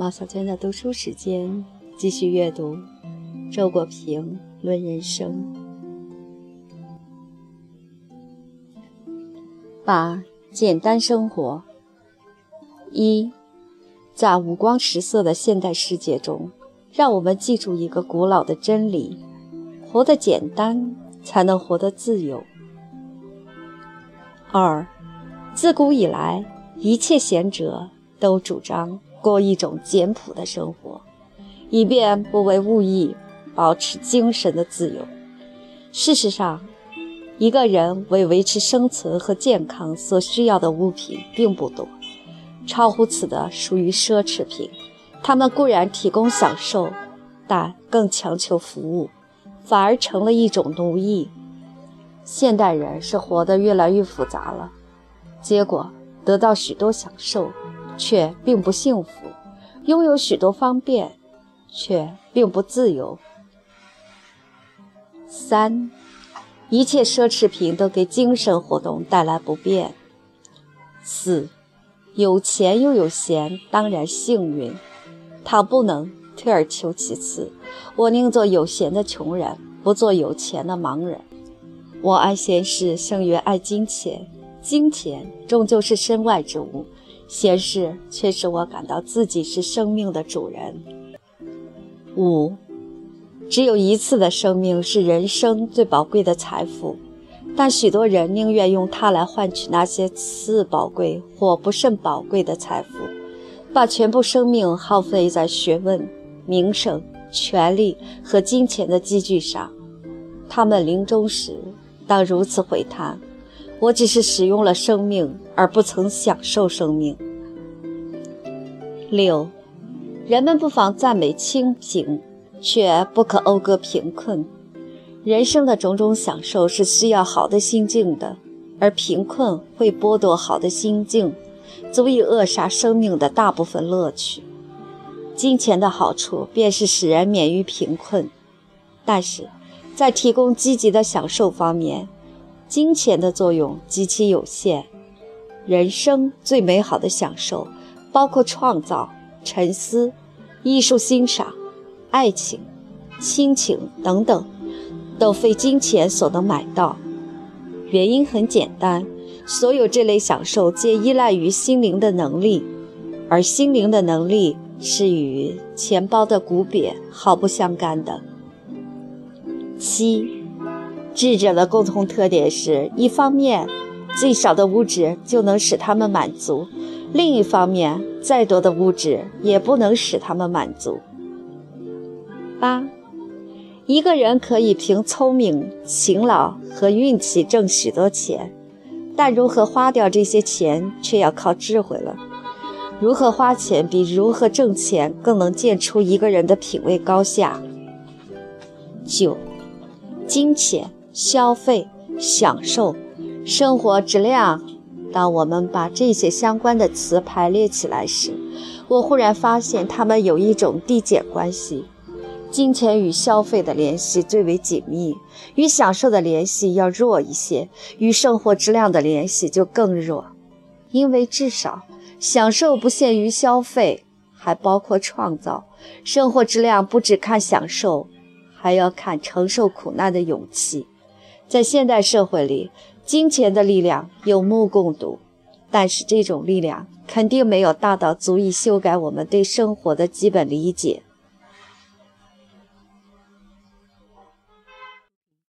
毛小娟的读书时间，继续阅读《周国平论人生》。八、简单生活。一，在五光十色的现代世界中，让我们记住一个古老的真理：活得简单，才能活得自由。二，自古以来，一切贤者都主张。过一种简朴的生活，以便不为物役，保持精神的自由。事实上，一个人为维持生存和健康所需要的物品并不多，超乎此的属于奢侈品。他们固然提供享受，但更强求服务，反而成了一种奴役。现代人是活得越来越复杂了，结果得到许多享受。却并不幸福，拥有许多方便，却并不自由。三，一切奢侈品都给精神活动带来不便。四，有钱又有闲，当然幸运。倘不能，退而求其次，我宁做有闲的穷人，不做有钱的盲人。我爱闲事，胜于爱金钱。金钱终究是身外之物。闲适却使我感到自己是生命的主人。五，只有一次的生命是人生最宝贵的财富，但许多人宁愿用它来换取那些次宝贵或不甚宝贵的财富，把全部生命耗费在学问、名声、权力和金钱的积聚上。他们临终时当如此回叹。我只是使用了生命，而不曾享受生命。六，人们不妨赞美清贫，却不可讴歌贫困。人生的种种享受是需要好的心境的，而贫困会剥夺好的心境，足以扼杀生命的大部分乐趣。金钱的好处便是使人免于贫困，但是在提供积极的享受方面。金钱的作用极其有限。人生最美好的享受，包括创造、沉思、艺术欣赏、爱情、亲情等等，都非金钱所能买到。原因很简单，所有这类享受皆依赖于心灵的能力，而心灵的能力是与钱包的鼓瘪毫不相干的。七。智者的共同特点是：一方面，最少的物质就能使他们满足；另一方面，再多的物质也不能使他们满足。八，一个人可以凭聪明、勤劳和运气挣许多钱，但如何花掉这些钱却要靠智慧了。如何花钱比如何挣钱更能见出一个人的品味高下。九，金钱。消费、享受、生活质量。当我们把这些相关的词排列起来时，我忽然发现它们有一种递减关系：金钱与消费的联系最为紧密，与享受的联系要弱一些，与生活质量的联系就更弱。因为至少享受不限于消费，还包括创造；生活质量不只看享受，还要看承受苦难的勇气。在现代社会里，金钱的力量有目共睹，但是这种力量肯定没有大到足以修改我们对生活的基本理解。